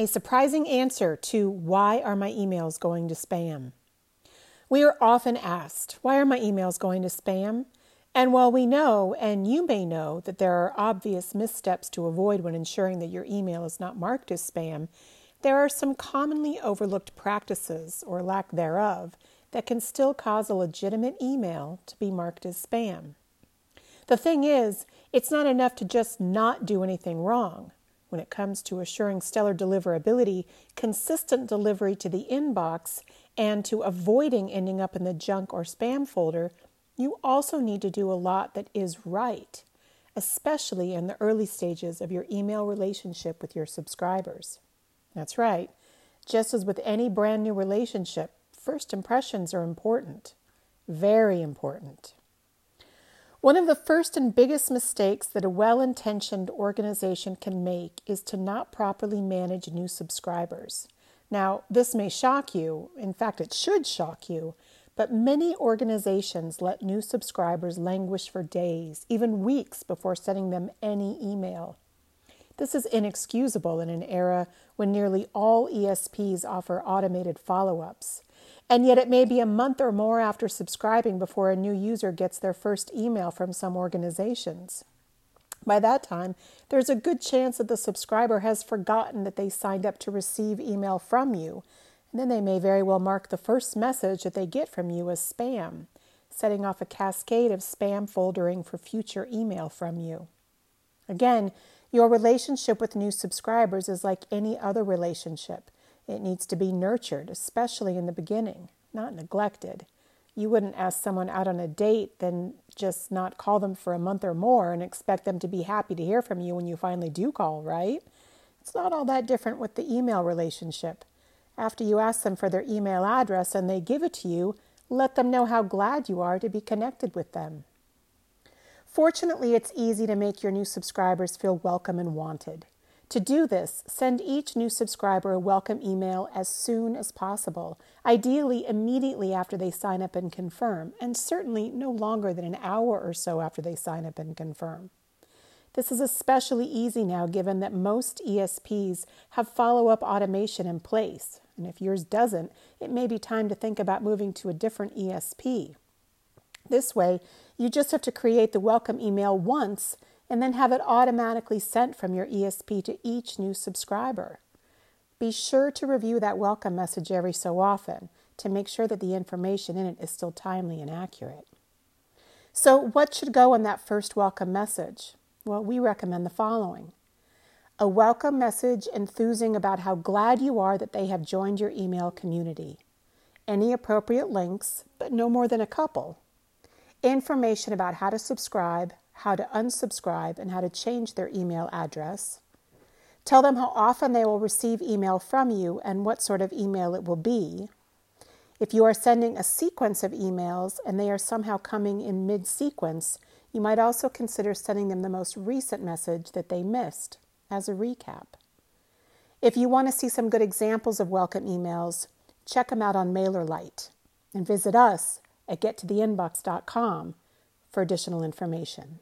A surprising answer to why are my emails going to spam? We are often asked, why are my emails going to spam? And while we know, and you may know, that there are obvious missteps to avoid when ensuring that your email is not marked as spam, there are some commonly overlooked practices, or lack thereof, that can still cause a legitimate email to be marked as spam. The thing is, it's not enough to just not do anything wrong. When it comes to assuring stellar deliverability, consistent delivery to the inbox, and to avoiding ending up in the junk or spam folder, you also need to do a lot that is right, especially in the early stages of your email relationship with your subscribers. That's right. Just as with any brand new relationship, first impressions are important. Very important. One of the first and biggest mistakes that a well intentioned organization can make is to not properly manage new subscribers. Now, this may shock you, in fact, it should shock you, but many organizations let new subscribers languish for days, even weeks, before sending them any email. This is inexcusable in an era when nearly all ESPs offer automated follow ups. And yet, it may be a month or more after subscribing before a new user gets their first email from some organizations. By that time, there's a good chance that the subscriber has forgotten that they signed up to receive email from you and then they may very well mark the first message that they get from you as spam, setting off a cascade of spam foldering for future email from you. Again, your relationship with new subscribers is like any other relationship. It needs to be nurtured, especially in the beginning, not neglected. You wouldn't ask someone out on a date, then just not call them for a month or more and expect them to be happy to hear from you when you finally do call, right? It's not all that different with the email relationship. After you ask them for their email address and they give it to you, let them know how glad you are to be connected with them. Fortunately, it's easy to make your new subscribers feel welcome and wanted. To do this, send each new subscriber a welcome email as soon as possible, ideally immediately after they sign up and confirm, and certainly no longer than an hour or so after they sign up and confirm. This is especially easy now given that most ESPs have follow up automation in place, and if yours doesn't, it may be time to think about moving to a different ESP. This way, you just have to create the welcome email once and then have it automatically sent from your ESP to each new subscriber. Be sure to review that welcome message every so often to make sure that the information in it is still timely and accurate. So, what should go in that first welcome message? Well, we recommend the following a welcome message enthusing about how glad you are that they have joined your email community. Any appropriate links, but no more than a couple. Information about how to subscribe, how to unsubscribe, and how to change their email address. Tell them how often they will receive email from you and what sort of email it will be. If you are sending a sequence of emails and they are somehow coming in mid sequence, you might also consider sending them the most recent message that they missed as a recap. If you want to see some good examples of welcome emails, check them out on MailerLite and visit us at gettotheinbox.com for additional information.